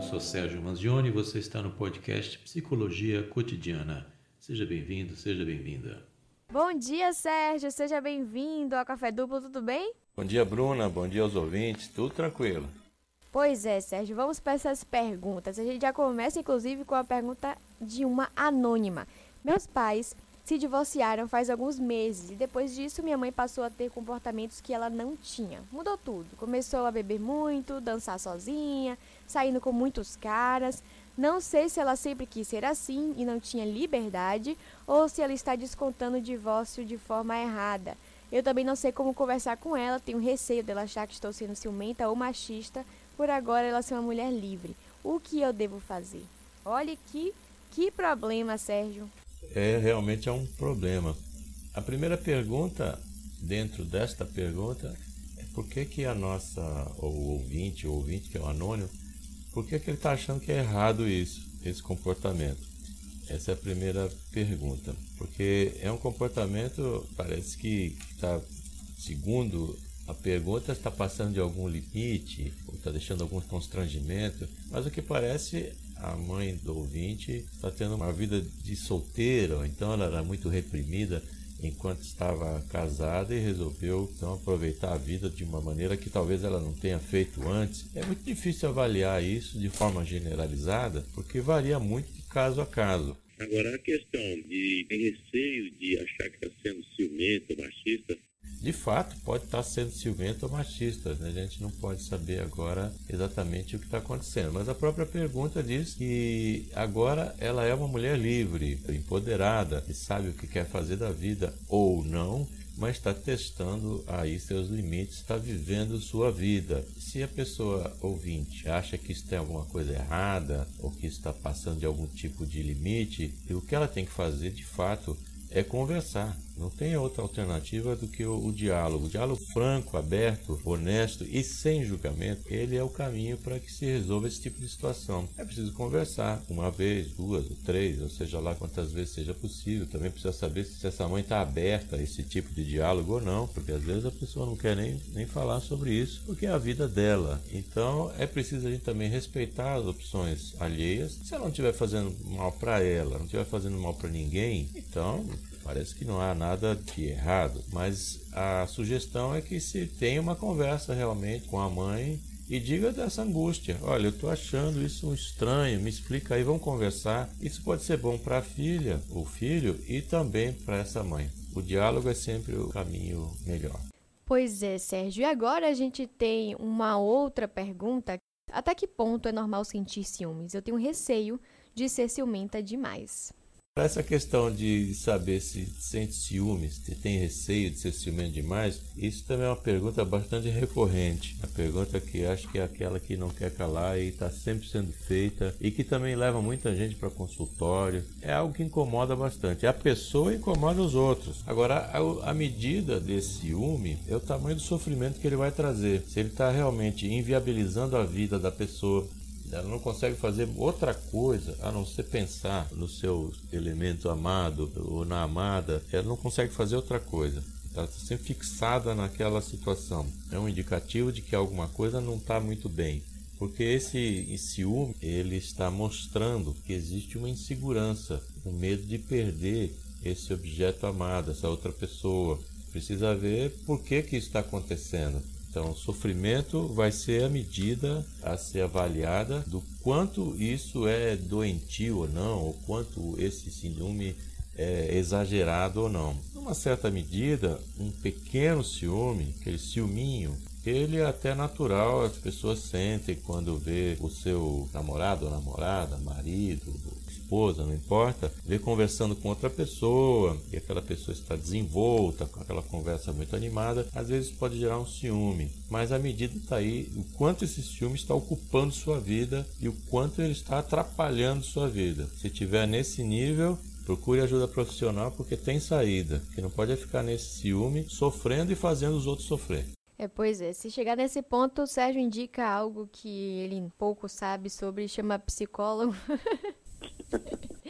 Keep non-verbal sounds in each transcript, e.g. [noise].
Eu sou Sérgio Manzioni e você está no podcast Psicologia Cotidiana. Seja bem-vindo, seja bem-vinda. Bom dia, Sérgio. Seja bem-vindo ao Café Duplo, tudo bem? Bom dia, Bruna. Bom dia aos ouvintes. Tudo tranquilo. Pois é, Sérgio. Vamos para essas perguntas. A gente já começa, inclusive, com a pergunta de uma anônima. Meus pais se divorciaram faz alguns meses e depois disso minha mãe passou a ter comportamentos que ela não tinha. Mudou tudo. Começou a beber muito, dançar sozinha, saindo com muitos caras. Não sei se ela sempre quis ser assim e não tinha liberdade ou se ela está descontando o divórcio de forma errada. Eu também não sei como conversar com ela, tenho receio dela achar que estou sendo ciumenta ou machista por agora ela ser uma mulher livre. O que eu devo fazer? Olhe que que problema, Sérgio é realmente é um problema. A primeira pergunta, dentro desta pergunta, é por que, que a nossa, o ouvinte, ouvinte que é o anônimo, por que, que ele está achando que é errado isso, esse comportamento? Essa é a primeira pergunta. Porque é um comportamento, parece que está, segundo a pergunta, está passando de algum limite, ou está deixando algum constrangimento, mas o que parece a mãe do ouvinte está tendo uma vida de solteira, então ela era muito reprimida enquanto estava casada e resolveu então aproveitar a vida de uma maneira que talvez ela não tenha feito antes. É muito difícil avaliar isso de forma generalizada, porque varia muito de caso a caso. Agora a questão de receio de achar que está sendo ciumento, machista, de fato pode estar sendo ciumento ou machista. Né? A gente não pode saber agora exatamente o que está acontecendo. Mas a própria pergunta diz que agora ela é uma mulher livre, empoderada, que sabe o que quer fazer da vida ou não, mas está testando aí seus limites, está vivendo sua vida. Se a pessoa ouvinte acha que isso tem alguma coisa errada ou que está passando de algum tipo de limite, o que ela tem que fazer de fato é conversar. Não tem outra alternativa do que o, o, diálogo. O diálogo franco, aberto, honesto e sem julgamento, ele é o caminho para que se resolva esse tipo de situação. É preciso conversar uma vez, duas ou três, ou seja lá quantas vezes seja possível. Também precisa saber se essa mãe está aberta a esse tipo de diálogo ou não, porque às vezes a pessoa não quer nem, nem falar sobre isso, porque é a vida dela. Então é preciso a gente também respeitar as opções alheias. Se ela não estiver fazendo mal para ela, não estiver fazendo mal para ninguém, então Parece que não há nada de errado, mas a sugestão é que se tenha uma conversa realmente com a mãe e diga dessa angústia. Olha, eu estou achando isso estranho, me explica aí, vamos conversar. Isso pode ser bom para a filha, o filho e também para essa mãe. O diálogo é sempre o caminho melhor. Pois é, Sérgio. E agora a gente tem uma outra pergunta. Até que ponto é normal sentir ciúmes? Eu tenho receio de ser ciumenta demais. Essa questão de saber se sente ciúmes, se tem receio de ser ciumento demais, isso também é uma pergunta bastante recorrente. A pergunta que acho que é aquela que não quer calar e está sempre sendo feita e que também leva muita gente para consultório. É algo que incomoda bastante. A pessoa incomoda os outros. Agora, a, a medida desse ciúme é o tamanho do sofrimento que ele vai trazer. Se ele está realmente inviabilizando a vida da pessoa, ela não consegue fazer outra coisa a não ser pensar no seu elemento amado ou na amada. Ela não consegue fazer outra coisa. Ela está sempre fixada naquela situação. É um indicativo de que alguma coisa não está muito bem. Porque esse ciúme, ele está mostrando que existe uma insegurança, um medo de perder esse objeto amado, essa outra pessoa. Precisa ver por que, que isso está acontecendo. Então, o sofrimento vai ser a medida a ser avaliada do quanto isso é doentio ou não, ou quanto esse ciúme é exagerado ou não. Numa certa medida, um pequeno ciúme, aquele ciúminho, ele é até natural, as pessoas sentem quando vê o seu namorado ou namorada, marido, esposa, não importa, vê conversando com outra pessoa e aquela pessoa está desenvolta, com aquela conversa muito animada, às vezes pode gerar um ciúme. Mas a medida está aí, o quanto esse ciúme está ocupando sua vida e o quanto ele está atrapalhando sua vida. Se tiver nesse nível, Procure ajuda profissional porque tem saída, que não pode ficar nesse ciúme, sofrendo e fazendo os outros sofrer. É, pois é. Se chegar nesse ponto, o Sérgio indica algo que ele pouco sabe sobre, chama psicólogo. [laughs] [laughs]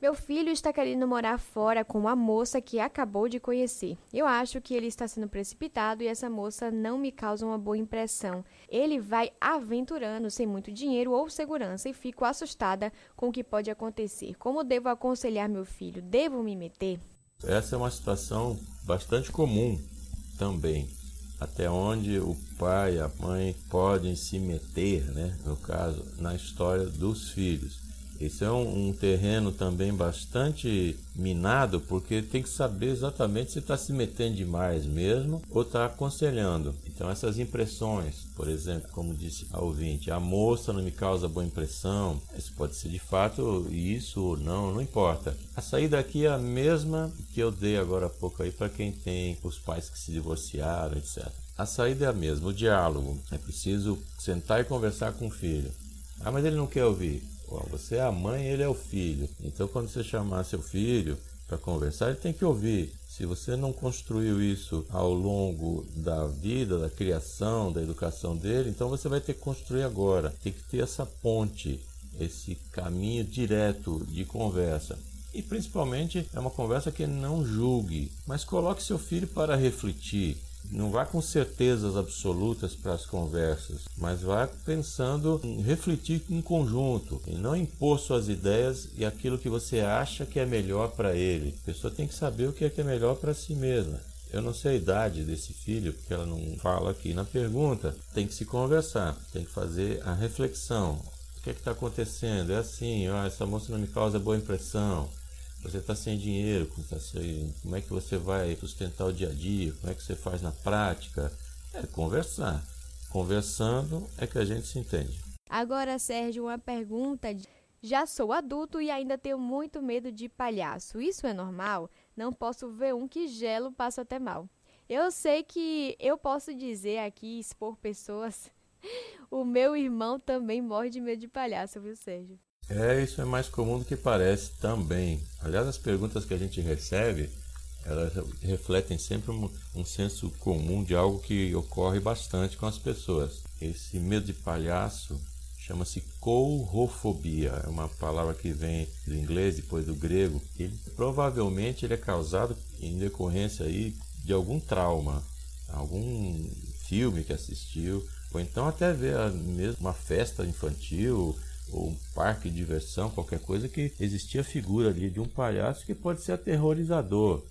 Meu filho está querendo morar fora com uma moça que acabou de conhecer. Eu acho que ele está sendo precipitado e essa moça não me causa uma boa impressão. Ele vai aventurando sem muito dinheiro ou segurança e fico assustada com o que pode acontecer. Como devo aconselhar meu filho? Devo me meter? Essa é uma situação bastante comum também. Até onde o pai e a mãe podem se meter, né, no caso, na história dos filhos. Esse é um, um, terreno também bastante minado, porque tem que saber exatamente se está se metendo demais mesmo ou está aconselhando. Então, essas impressões, por exemplo, como disse a ouvinte, a moça não me causa boa impressão, isso pode ser de fato isso ou não, não importa. A saída aqui é a mesma que eu dei agora há pouco aí para quem tem os pais que se divorciaram, etc. A saída é a mesma, o diálogo. É preciso sentar e conversar com o filho. Ah, mas ele não quer ouvir. Você é a mãe, ele é o filho. Então, quando você chamar seu filho para conversar, ele tem que ouvir. Se você não construiu isso ao longo da vida, da criação, da educação dele, então você vai ter que construir agora. Tem que ter essa ponte, esse caminho direto de conversa. E principalmente é uma conversa que não julgue, mas coloque seu filho para refletir não vá com certezas absolutas para as conversas, mas vá pensando em refletir em conjunto, e não impor suas ideias e aquilo que você acha que é melhor para ele. A pessoa tem que saber o que é, que é melhor para si mesma. Eu não sei a idade desse filho, porque ela não fala aqui na pergunta. Tem que se conversar, tem que fazer a reflexão. O que é está acontecendo? É assim, ó, essa moça não me causa boa impressão você está sem dinheiro, tá sem, como é que você vai sustentar o dia a dia, como é que você faz na prática. É conversar. Conversando é que a gente se entende. Agora, Sérgio, uma pergunta. Já sou adulto e ainda tenho muito medo de palhaço. Isso é normal? Não posso ver um que gelo, passo até mal. Eu sei que eu posso dizer aqui, expor pessoas. [laughs] O meu irmão também morre de medo de palhaço, viu, Sérgio? É, isso é mais comum do que parece também. Aliás, as perguntas que a gente recebe, elas refletem sempre um, um senso comum de algo que ocorre bastante com as pessoas. Esse medo de palhaço chama-se courofobia, é uma palavra que vem do inglês depois do grego. Ele provavelmente ele é causado em decorrência aí de algum trauma, algum filme que assistiu, ou então até ver mesmo uma festa infantil ou um parque de diversão, qualquer coisa, que existia a figura ali de um palhaço que pode ser aterrorizador.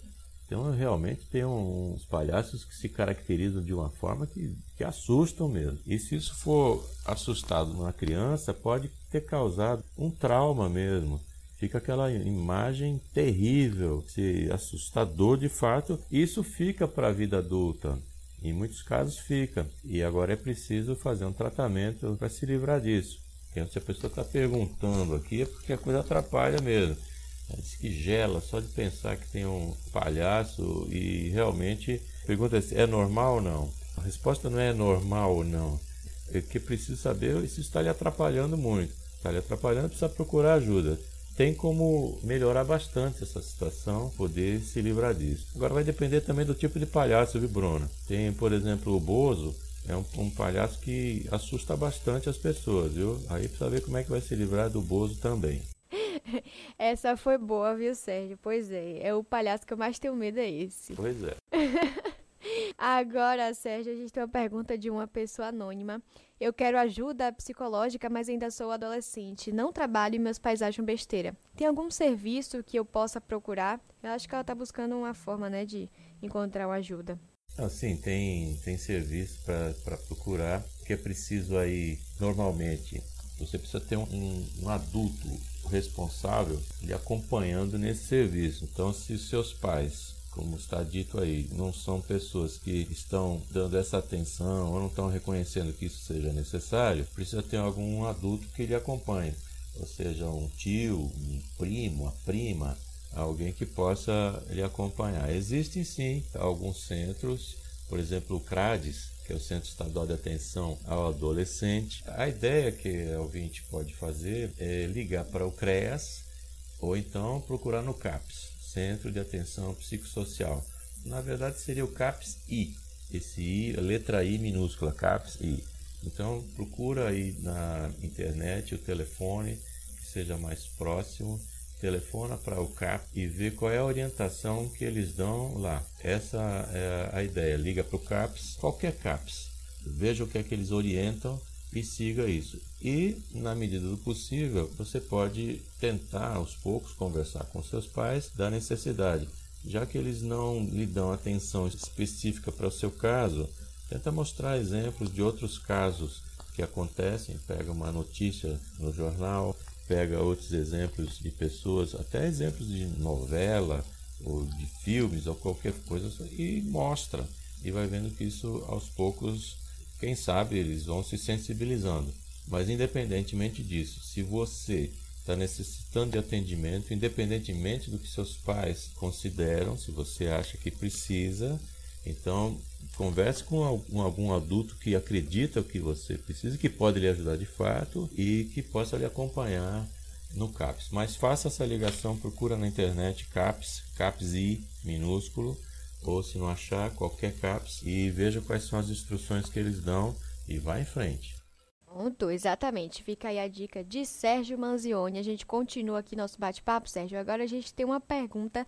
Então, realmente, tem uns palhaços que se caracterizam de uma forma que, que assustam mesmo. E se isso for assustado numa criança, pode ter causado um trauma mesmo. Fica aquela imagem terrível, se assustador de fato. Isso fica para a vida adulta. Em muitos casos fica. E agora é preciso fazer um tratamento para se livrar disso. Se a pessoa está perguntando aqui é porque a coisa atrapalha mesmo. Diz que gela só de pensar que tem um palhaço e realmente pergunta se é normal ou não. A resposta não é normal ou não. É que precisa saber se isso está lhe atrapalhando muito. Está lhe atrapalhando, precisa procurar ajuda. Tem como melhorar bastante essa situação, poder se livrar disso. Agora vai depender também do tipo de palhaço, viu, Bruno? Tem, por exemplo, o Bozo, é um, um, palhaço que assusta bastante as pessoas, viu? Aí precisa ver como é que vai se livrar do Bozo também. [laughs] Essa foi boa, viu, Sérgio? Pois é, é o palhaço que eu mais tenho medo é esse. Pois é. [laughs] Agora, Sérgio, a gente tem uma pergunta de uma pessoa anônima. Eu quero ajuda psicológica, mas ainda sou adolescente. Não trabalho e meus pais acham besteira. Tem algum serviço que eu possa procurar? Eu acho que ela está buscando uma forma, né, de encontrar uma ajuda. Assim, tem, tem serviço para procurar, que é preciso aí, normalmente, você precisa ter um, um adulto responsável lhe acompanhando nesse serviço. Então, se seus pais como está dito aí, não são pessoas que estão dando essa atenção ou não estão reconhecendo que isso seja necessário, precisa ter algum adulto que lhe acompanhe, ou seja, um tio, um primo, a prima, alguém que possa lhe acompanhar. Existem sim alguns centros, por exemplo o CRADES, que é o Centro Estadual de Atenção ao Adolescente. A ideia que o ouvinte pode fazer é ligar para o CREAS ou então procurar no CAPS, Centro de Atenção Psicossocial. Na verdade seria o CAPS-I, esse I, letra I minúscula, CAPS-I. Então procura aí na internet o telefone que seja mais próximo telefona para o CAP e vê qual é a orientação que eles dão lá. Essa é a ideia. Liga para o CAPS, qualquer CAPS. Veja o que é que eles orientam e siga isso. E, na medida do possível, você pode tentar aos poucos conversar com seus pais da necessidade. Já que eles não lhe dão atenção específica para o seu caso, tenta mostrar exemplos de outros casos que acontecem, pega uma notícia no jornal, pega outros exemplos de pessoas, até exemplos de novela ou de filmes ou qualquer coisa e mostra e vai vendo que isso aos poucos, quem sabe eles vão se sensibilizando. Mas independentemente disso, se você está necessitando de atendimento, independentemente do que seus pais consideram, se você acha que precisa, então converse com algum adulto que acredita que você precisa, que pode lhe ajudar de fato e que possa lhe acompanhar no CAPS. Mas faça essa ligação, procura na internet CAPS, I minúsculo, ou se não achar, qualquer CAPS e veja quais são as instruções que eles dão e vá em frente. Pronto, exatamente. Fica aí a dica de Sérgio Manzioni. A gente continua aqui nosso bate-papo, Sérgio. Agora a gente tem uma pergunta.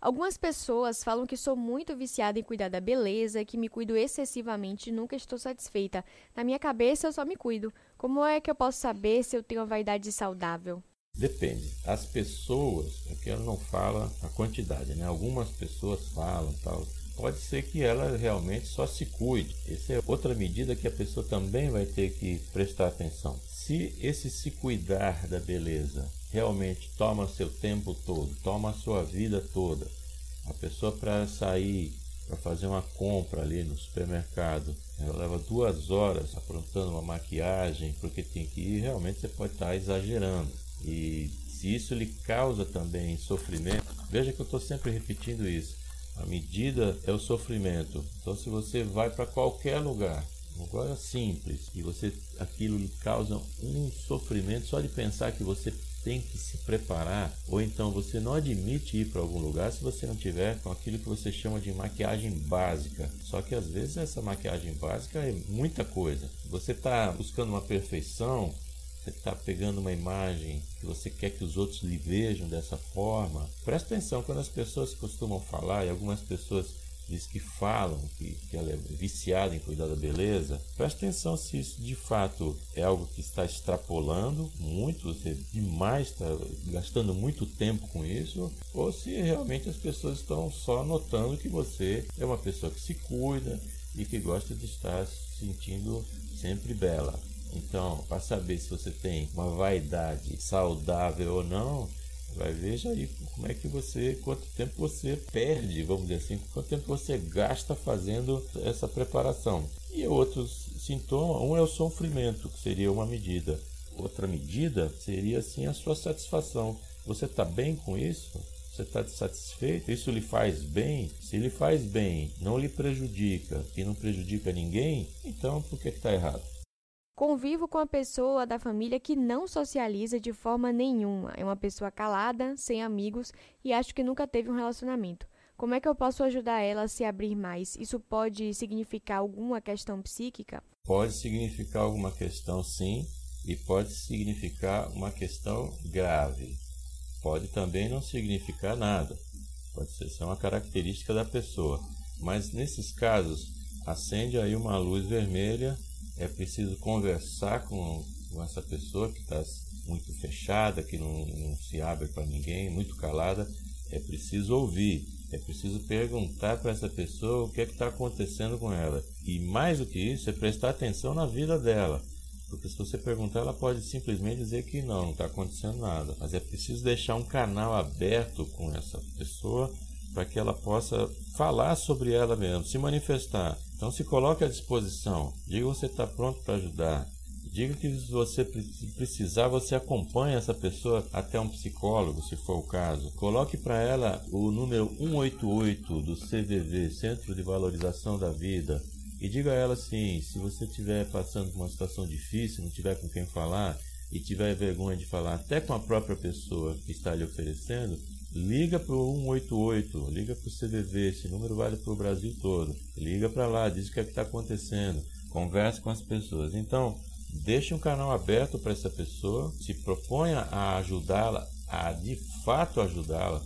Algumas pessoas falam que sou muito viciada em cuidar da beleza, que me cuido excessivamente e nunca estou satisfeita. Na minha cabeça eu só me cuido. Como é que eu posso saber se eu tenho uma vaidade saudável? Depende. As pessoas, aqui ela não fala a quantidade, né? Algumas pessoas falam tal pode ser que ela realmente só se cuide. Essa é outra medida que a pessoa também vai ter que prestar atenção. Se esse se cuidar da beleza realmente toma seu tempo todo, toma a sua vida toda, a pessoa para sair para fazer uma compra ali no supermercado, ela leva duas horas aprontando uma maquiagem porque tem que ir, realmente você pode estar exagerando. E se isso lhe causa também sofrimento, veja que eu estou sempre repetindo isso. A medida é o sofrimento. Então, se você vai para qualquer lugar, um lugar simples, e você aquilo lhe causa um sofrimento só de pensar que você tem que se preparar, ou então você não admite ir para algum lugar se você não tiver com aquilo que você chama de maquiagem básica. Só que às vezes essa maquiagem básica é muita coisa. Você está buscando uma perfeição você está pegando uma imagem que você quer que os outros lhe vejam dessa forma. Presta atenção quando as pessoas costumam falar, e algumas pessoas diz que falam que, que ela é viciada em cuidar da beleza, presta atenção se isso de fato é algo que está extrapolando muito, você demais está gastando muito tempo com isso, ou se realmente as pessoas estão só notando que você é uma pessoa que se cuida e que gosta de estar se sentindo sempre bela. Então, para saber se você tem uma vaidade saudável ou não, vai veja aí como é que você, quanto tempo você perde, vamos dizer assim, quanto tempo você gasta fazendo essa preparação. E outros sintomas, um é o sofrimento, que seria uma medida. Outra medida seria assim a sua satisfação. Você está bem com isso? Você está satisfeito? Isso lhe faz bem? Se lhe faz bem, não lhe prejudica e não prejudica ninguém, então por que está errado? Convivo com a pessoa da família que não socializa de forma nenhuma. É uma pessoa calada, sem amigos e acho que nunca teve um relacionamento. Como é que eu posso ajudar ela a se abrir mais? Isso pode significar alguma questão psíquica? Pode significar alguma questão, sim, e pode significar uma questão grave. Pode também não significar nada. Pode ser só uma característica da pessoa. Mas nesses casos, acende aí uma luz vermelha é preciso conversar com, com essa pessoa que está muito fechada, que não, não se abre para ninguém, muito calada. É preciso ouvir, é preciso perguntar para essa pessoa o que é que está acontecendo com ela. E mais do que isso, é prestar atenção na vida dela. Porque se você perguntar, ela pode simplesmente dizer que não, não está acontecendo nada. Mas é preciso deixar um canal aberto com essa pessoa para que ela possa falar sobre ela mesmo, se manifestar. Então se coloque à disposição, diga que você está pronto para ajudar. Diga que se você precisar, você acompanha essa pessoa até um psicólogo, se for o caso. Coloque para ela o número 188 do CVV, Centro de Valorização da Vida, e diga a ela assim: se você estiver passando por uma situação difícil, não tiver com quem falar e tiver vergonha de falar até com a própria pessoa que está lhe oferecendo, Liga para o 188, liga para o CVV, esse número vale para o Brasil todo. Liga para lá, diz o que é está acontecendo, converse com as pessoas. Então, deixe um canal aberto para essa pessoa, se proponha a ajudá-la a de fato ajudá-la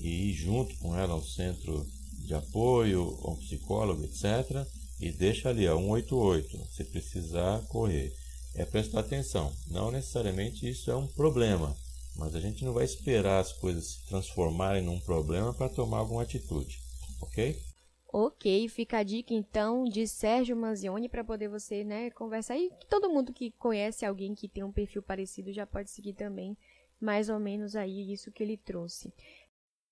e ir junto com ela ao centro de apoio, ao psicólogo, etc. E deixa ali, ó, 188, se precisar correr. É prestar atenção. Não necessariamente isso é um problema, mas a gente não vai esperar as coisas se transformarem num problema para tomar alguma atitude, ok? Ok, fica a dica então de Sérgio Manzioni para poder você né, conversar. E todo mundo que conhece alguém que tem um perfil parecido já pode seguir também, mais ou menos aí isso que ele trouxe.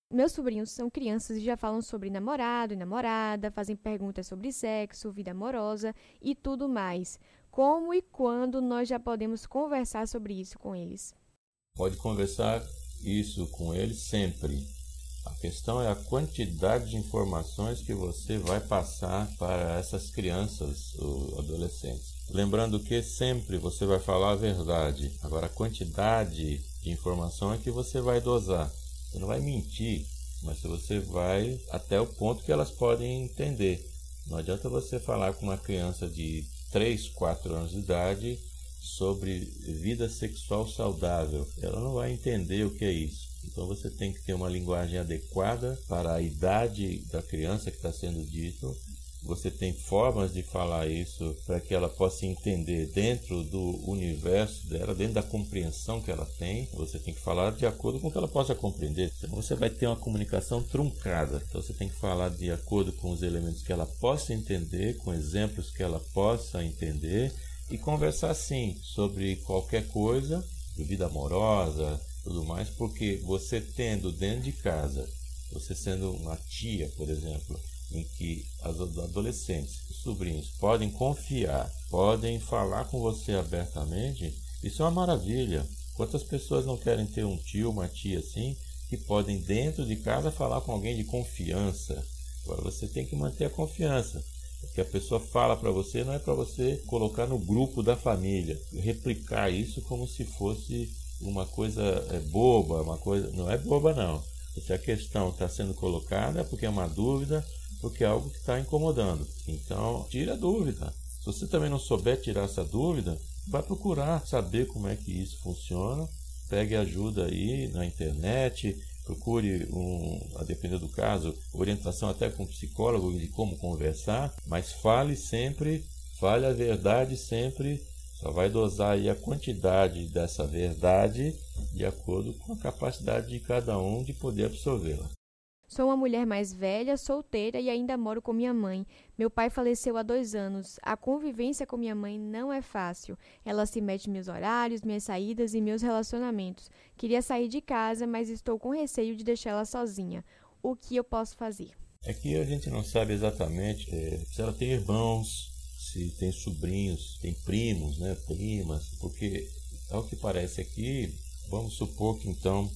Meus sobrinhos são crianças e já falam sobre namorado e namorada, fazem perguntas sobre sexo, vida amorosa e tudo mais. Como e quando nós já podemos conversar sobre isso com eles? Pode conversar isso com eles sempre a questão é a quantidade de informações que você vai passar para essas crianças ou adolescentes. Lembrando que sempre você vai falar a verdade. Agora, a quantidade de informação é que você vai dosar. Você não vai mentir, mas você vai até o ponto que elas podem entender. Não adianta você falar com uma criança de 3, 4 anos de idade sobre vida sexual saudável. Ela não vai entender o que é isso. Então você tem que ter uma linguagem adequada para a idade da criança que está sendo dito. Você tem formas de falar isso para que ela possa entender dentro do universo dela, dentro da compreensão que ela tem. Você tem que falar de acordo com o que ela possa compreender. Senão você vai ter uma comunicação truncada. Então você tem que falar de acordo com os elementos que ela possa entender, com exemplos que ela possa entender e conversar sim sobre qualquer coisa, vida amorosa, tudo mais, porque você tendo dentro de casa, você sendo uma tia, por exemplo, em que as adolescentes, os sobrinhos podem confiar, podem falar com você abertamente, isso é uma maravilha. Quantas pessoas não querem ter um tio, uma tia assim, que podem dentro de casa falar com alguém de confiança? Agora você tem que manter a confiança. O que a pessoa fala para você não é para você colocar no grupo da família, replicar isso como se fosse uma coisa é, boba, uma coisa. Não é boba, não. Se a questão está sendo colocada é porque é uma dúvida, porque é algo que está incomodando. Então, tire a dúvida. Se você também não souber tirar essa dúvida, vai procurar saber como é que isso funciona. Pegue ajuda aí na internet, procure, um, a depender do caso, orientação até com um psicólogo de como conversar, mas fale sempre, fale a verdade sempre só vai dosar aí a quantidade dessa verdade de acordo com a capacidade de cada um de poder absorvê-la. Sou uma mulher mais velha, solteira e ainda moro com minha mãe. Meu pai faleceu há dois anos. A convivência com minha mãe não é fácil. Ela se mete em meus horários, minhas saídas e meus relacionamentos. Queria sair de casa, mas estou com receio de deixá-la sozinha. O que eu posso fazer? É que a gente não sabe exatamente é, se ela tem irmãos, se tem sobrinhos, tem primos, né, primas, porque ao que parece aqui, vamos supor que então,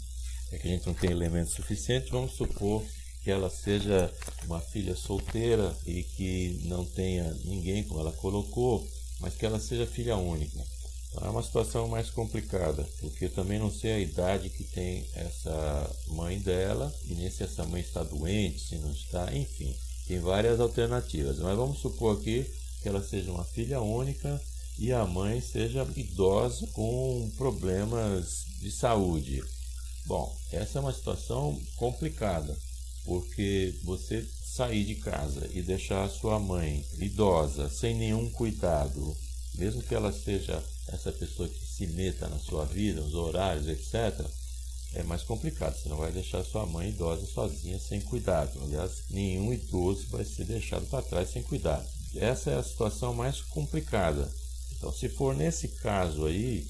é que a gente não tem elementos suficientes, vamos supor que ela seja uma filha solteira e que não tenha ninguém, como ela colocou, mas que ela seja filha única. Então é uma situação mais complicada, porque eu também não sei a idade que tem essa mãe dela, e nem se essa mãe está doente, se não está, enfim, tem várias alternativas. Mas vamos supor aqui que ela seja uma filha única e a mãe seja idosa com problemas de saúde. Bom, essa é uma situação complicada, porque você sair de casa e deixar a sua mãe idosa sem nenhum cuidado, mesmo que ela seja essa pessoa que se meta na sua vida, nos horários, etc., é mais complicado. Você não vai deixar sua mãe idosa sozinha sem cuidado. Aliás, nenhum idoso vai ser deixado para trás sem cuidado. Essa é a situação mais complicada. Então, se for nesse caso aí,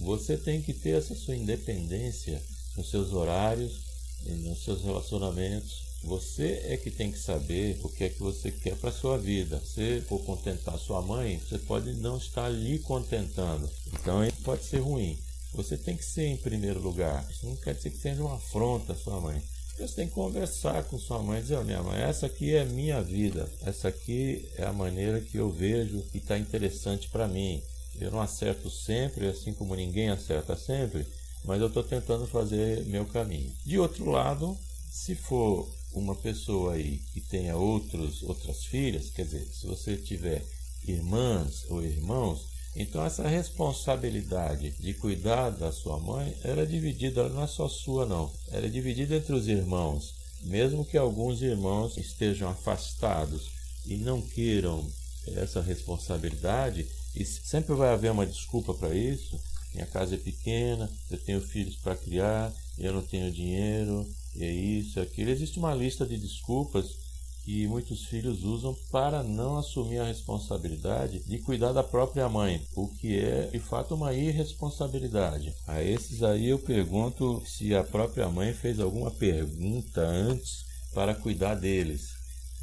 você tem que ter essa sua independência nos seus horários, nos seus relacionamentos. Você é que tem que saber o que é que você quer para sua vida. Se for contentar sua mãe, você pode não estar lhe contentando. Então, pode ser ruim. Você tem que ser em primeiro lugar. Isso não quer dizer que seja uma afronta à sua mãe. Você tem que conversar com sua mãe e dizer, oh, minha mãe, essa aqui é minha vida, essa aqui é a maneira que eu vejo que está interessante para mim. Eu não acerto sempre, assim como ninguém acerta sempre, mas eu estou tentando fazer meu caminho. De outro lado, se for uma pessoa aí que tenha outros, outras filhas, quer dizer, se você tiver irmãs ou irmãos, Então essa responsabilidade de cuidar da sua mãe, ela é dividida, não é só sua não, ela é dividida entre os irmãos. Mesmo que alguns irmãos estejam afastados e não queiram essa responsabilidade, e sempre vai haver uma desculpa para isso. Minha casa é pequena, eu tenho filhos para criar, eu não tenho dinheiro, é isso, é aquilo. Existe uma lista de desculpas que muitos filhos usam para não assumir a responsabilidade de cuidar da própria mãe, o que é de fato uma irresponsabilidade. A esses aí eu pergunto se a própria mãe fez alguma pergunta antes para cuidar deles.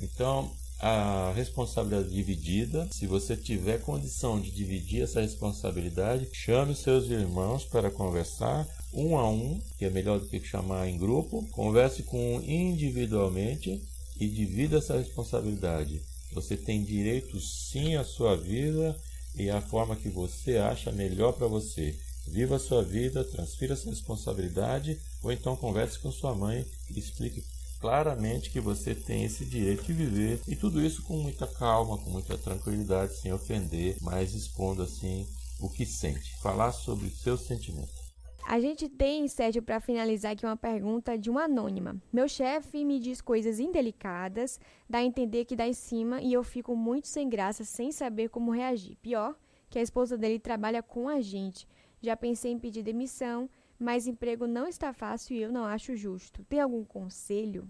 Então, a responsabilidade dividida. Se você tiver condição de dividir essa responsabilidade, chame seus irmãos para conversar um a um, que é melhor do que chamar em grupo. Converse com um individualmente e divida essa responsabilidade. Você tem direito sim à sua vida e à forma que você acha melhor para você. Viva a sua vida, transfira essa responsabilidade ou então converse com sua mãe e explique claramente que você tem esse direito de viver e tudo isso com muita calma, com muita tranquilidade, sem ofender, mas expondo assim o que sente. Falar sobre seus sentimentos. A gente tem, Sérgio, para finalizar aqui uma pergunta de uma anônima. Meu chefe me diz coisas indelicadas, dá a entender que dá em cima e eu fico muito sem graça, sem saber como reagir. Pior, que a esposa dele trabalha com a gente. Já pensei em pedir demissão, mas emprego não está fácil e eu não acho justo. Tem algum conselho?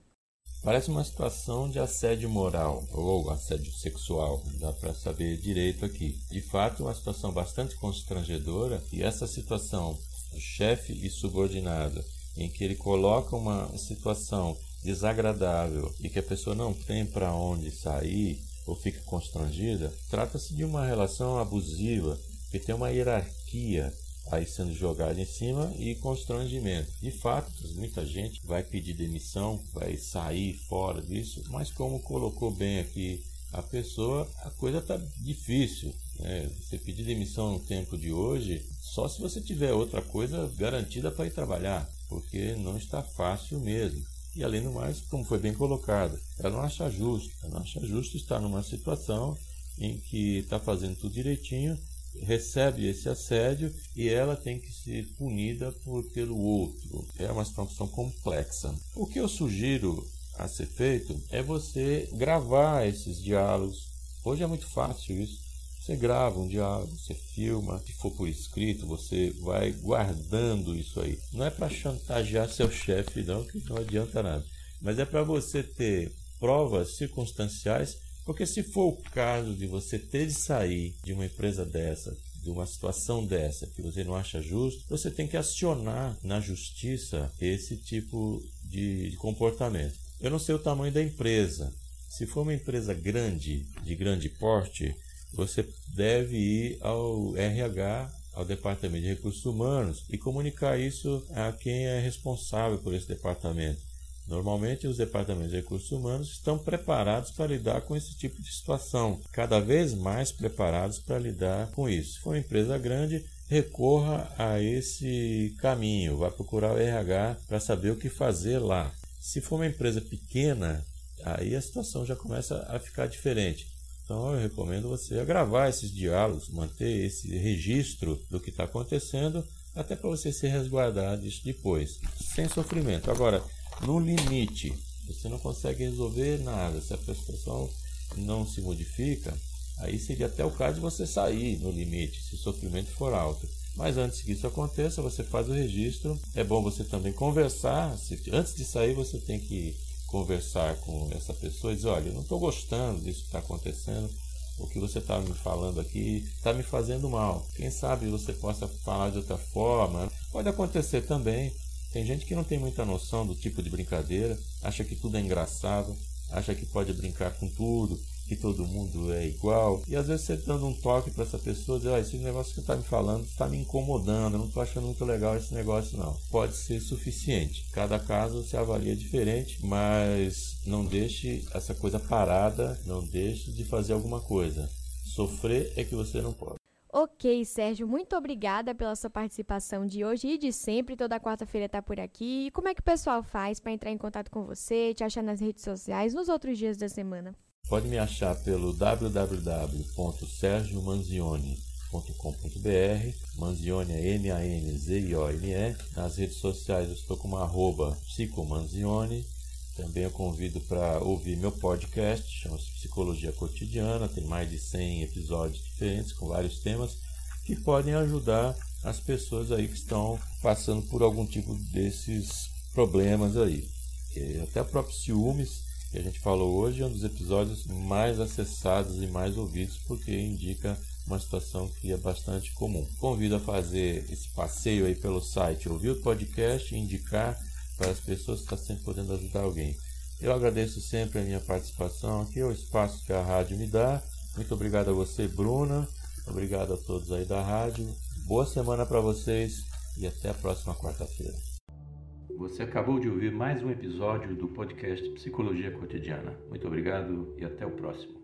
Parece uma situação de assédio moral ou assédio sexual, dá para saber direito aqui. De fato, uma situação bastante constrangedora e essa situação chefe e subordinado, em que ele coloca uma situação desagradável e que a pessoa não tem para onde sair ou fica constrangida, trata-se de uma relação abusiva que tem uma hierarquia aí sendo jogada em cima e constrangimento. De fato, muita gente vai pedir demissão, vai sair fora disso, mas como colocou bem aqui a pessoa, a coisa está difícil. Né? Você pedir demissão no tempo de hoje, só se você tiver outra coisa garantida para ir trabalhar, porque não está fácil mesmo. E além do mais, como foi bem colocado, ela não acha justo. Ela não acha justo estar numa situação em que está fazendo tudo direitinho, recebe esse assédio e ela tem que ser punida por, pelo outro. É uma situação complexa. O que eu sugiro a ser feito é você gravar esses diálogos. Hoje é muito fácil isso. Você grava um diálogo, você filma, se for por escrito, você vai guardando isso aí. Não é para chantagear seu chefe, não, que não adianta nada. Mas é para você ter provas circunstanciais, porque se for o caso de você ter de sair de uma empresa dessa, de uma situação dessa que você não acha justo, você tem que acionar na justiça esse tipo de comportamento. Eu não sei o tamanho da empresa. Se for uma empresa grande, de grande porte, você deve ir ao RH, ao Departamento de Recursos Humanos e comunicar isso a quem é responsável por esse departamento. Normalmente, os departamentos de recursos humanos estão preparados para lidar com esse tipo de situação, cada vez mais preparados para lidar com isso. Se for uma empresa grande, recorra a esse caminho, vá procurar o RH para saber o que fazer lá. Se for uma empresa pequena, aí a situação já começa a ficar diferente. Então eu recomendo você gravar esses diálogos, manter esse registro do que está acontecendo, até para você se resguardar disso depois, sem sofrimento. Agora, no limite, você não consegue resolver nada. Se a prestação não se modifica, aí seria até o caso de você sair no limite, se o sofrimento for alto. Mas antes que isso aconteça, você faz o registro. É bom você também conversar. Antes de sair, você tem que conversar com essa pessoa e dizer: olha, eu não estou gostando disso que está acontecendo. O que você está me falando aqui está me fazendo mal. Quem sabe você possa falar de outra forma. Pode acontecer também. Tem gente que não tem muita noção do tipo de brincadeira, acha que tudo é engraçado, acha que pode brincar com tudo, que todo mundo é igual. E às vezes você dando um toque para essa pessoa, diz, ah, esse negócio que está me falando está me incomodando, eu não estou achando muito legal esse negócio não. Pode ser suficiente. Cada caso se avalia diferente, mas não deixe essa coisa parada, não deixe de fazer alguma coisa. Sofrer é que você não pode. Ok, Sérgio, muito obrigada pela sua participação de hoje e de sempre. Toda quarta-feira está por aqui. E como é que o pessoal faz para entrar em contato com você, te achar nas redes sociais nos outros dias da semana? Pode me achar pelo www.sergiomanzioni Manzione é M-A-N-Z-I-O-N-E. Nas redes sociais eu estou como arroba psicomanzione. Também eu convido para ouvir meu podcast, chama-se Psicologia Cotidiana, tem mais de 100 episódios diferentes com vários temas que podem ajudar as pessoas aí que estão passando por algum tipo desses problemas aí. Até o próprio ciúmes, que a gente falou hoje, é um dos episódios mais acessados e mais ouvidos, porque indica uma situação que é bastante comum. Convido a fazer esse passeio aí pelo site, ouvir o podcast indicar para as pessoas que estão sempre podendo ajudar alguém. Eu agradeço sempre a minha participação aqui, o espaço que a rádio me dá. Muito obrigado a você, Bruna. Obrigado a todos aí da rádio. Boa semana para vocês e até a próxima quarta-feira. Você acabou de ouvir mais um episódio do podcast Psicologia Cotidiana. Muito obrigado e até o próximo.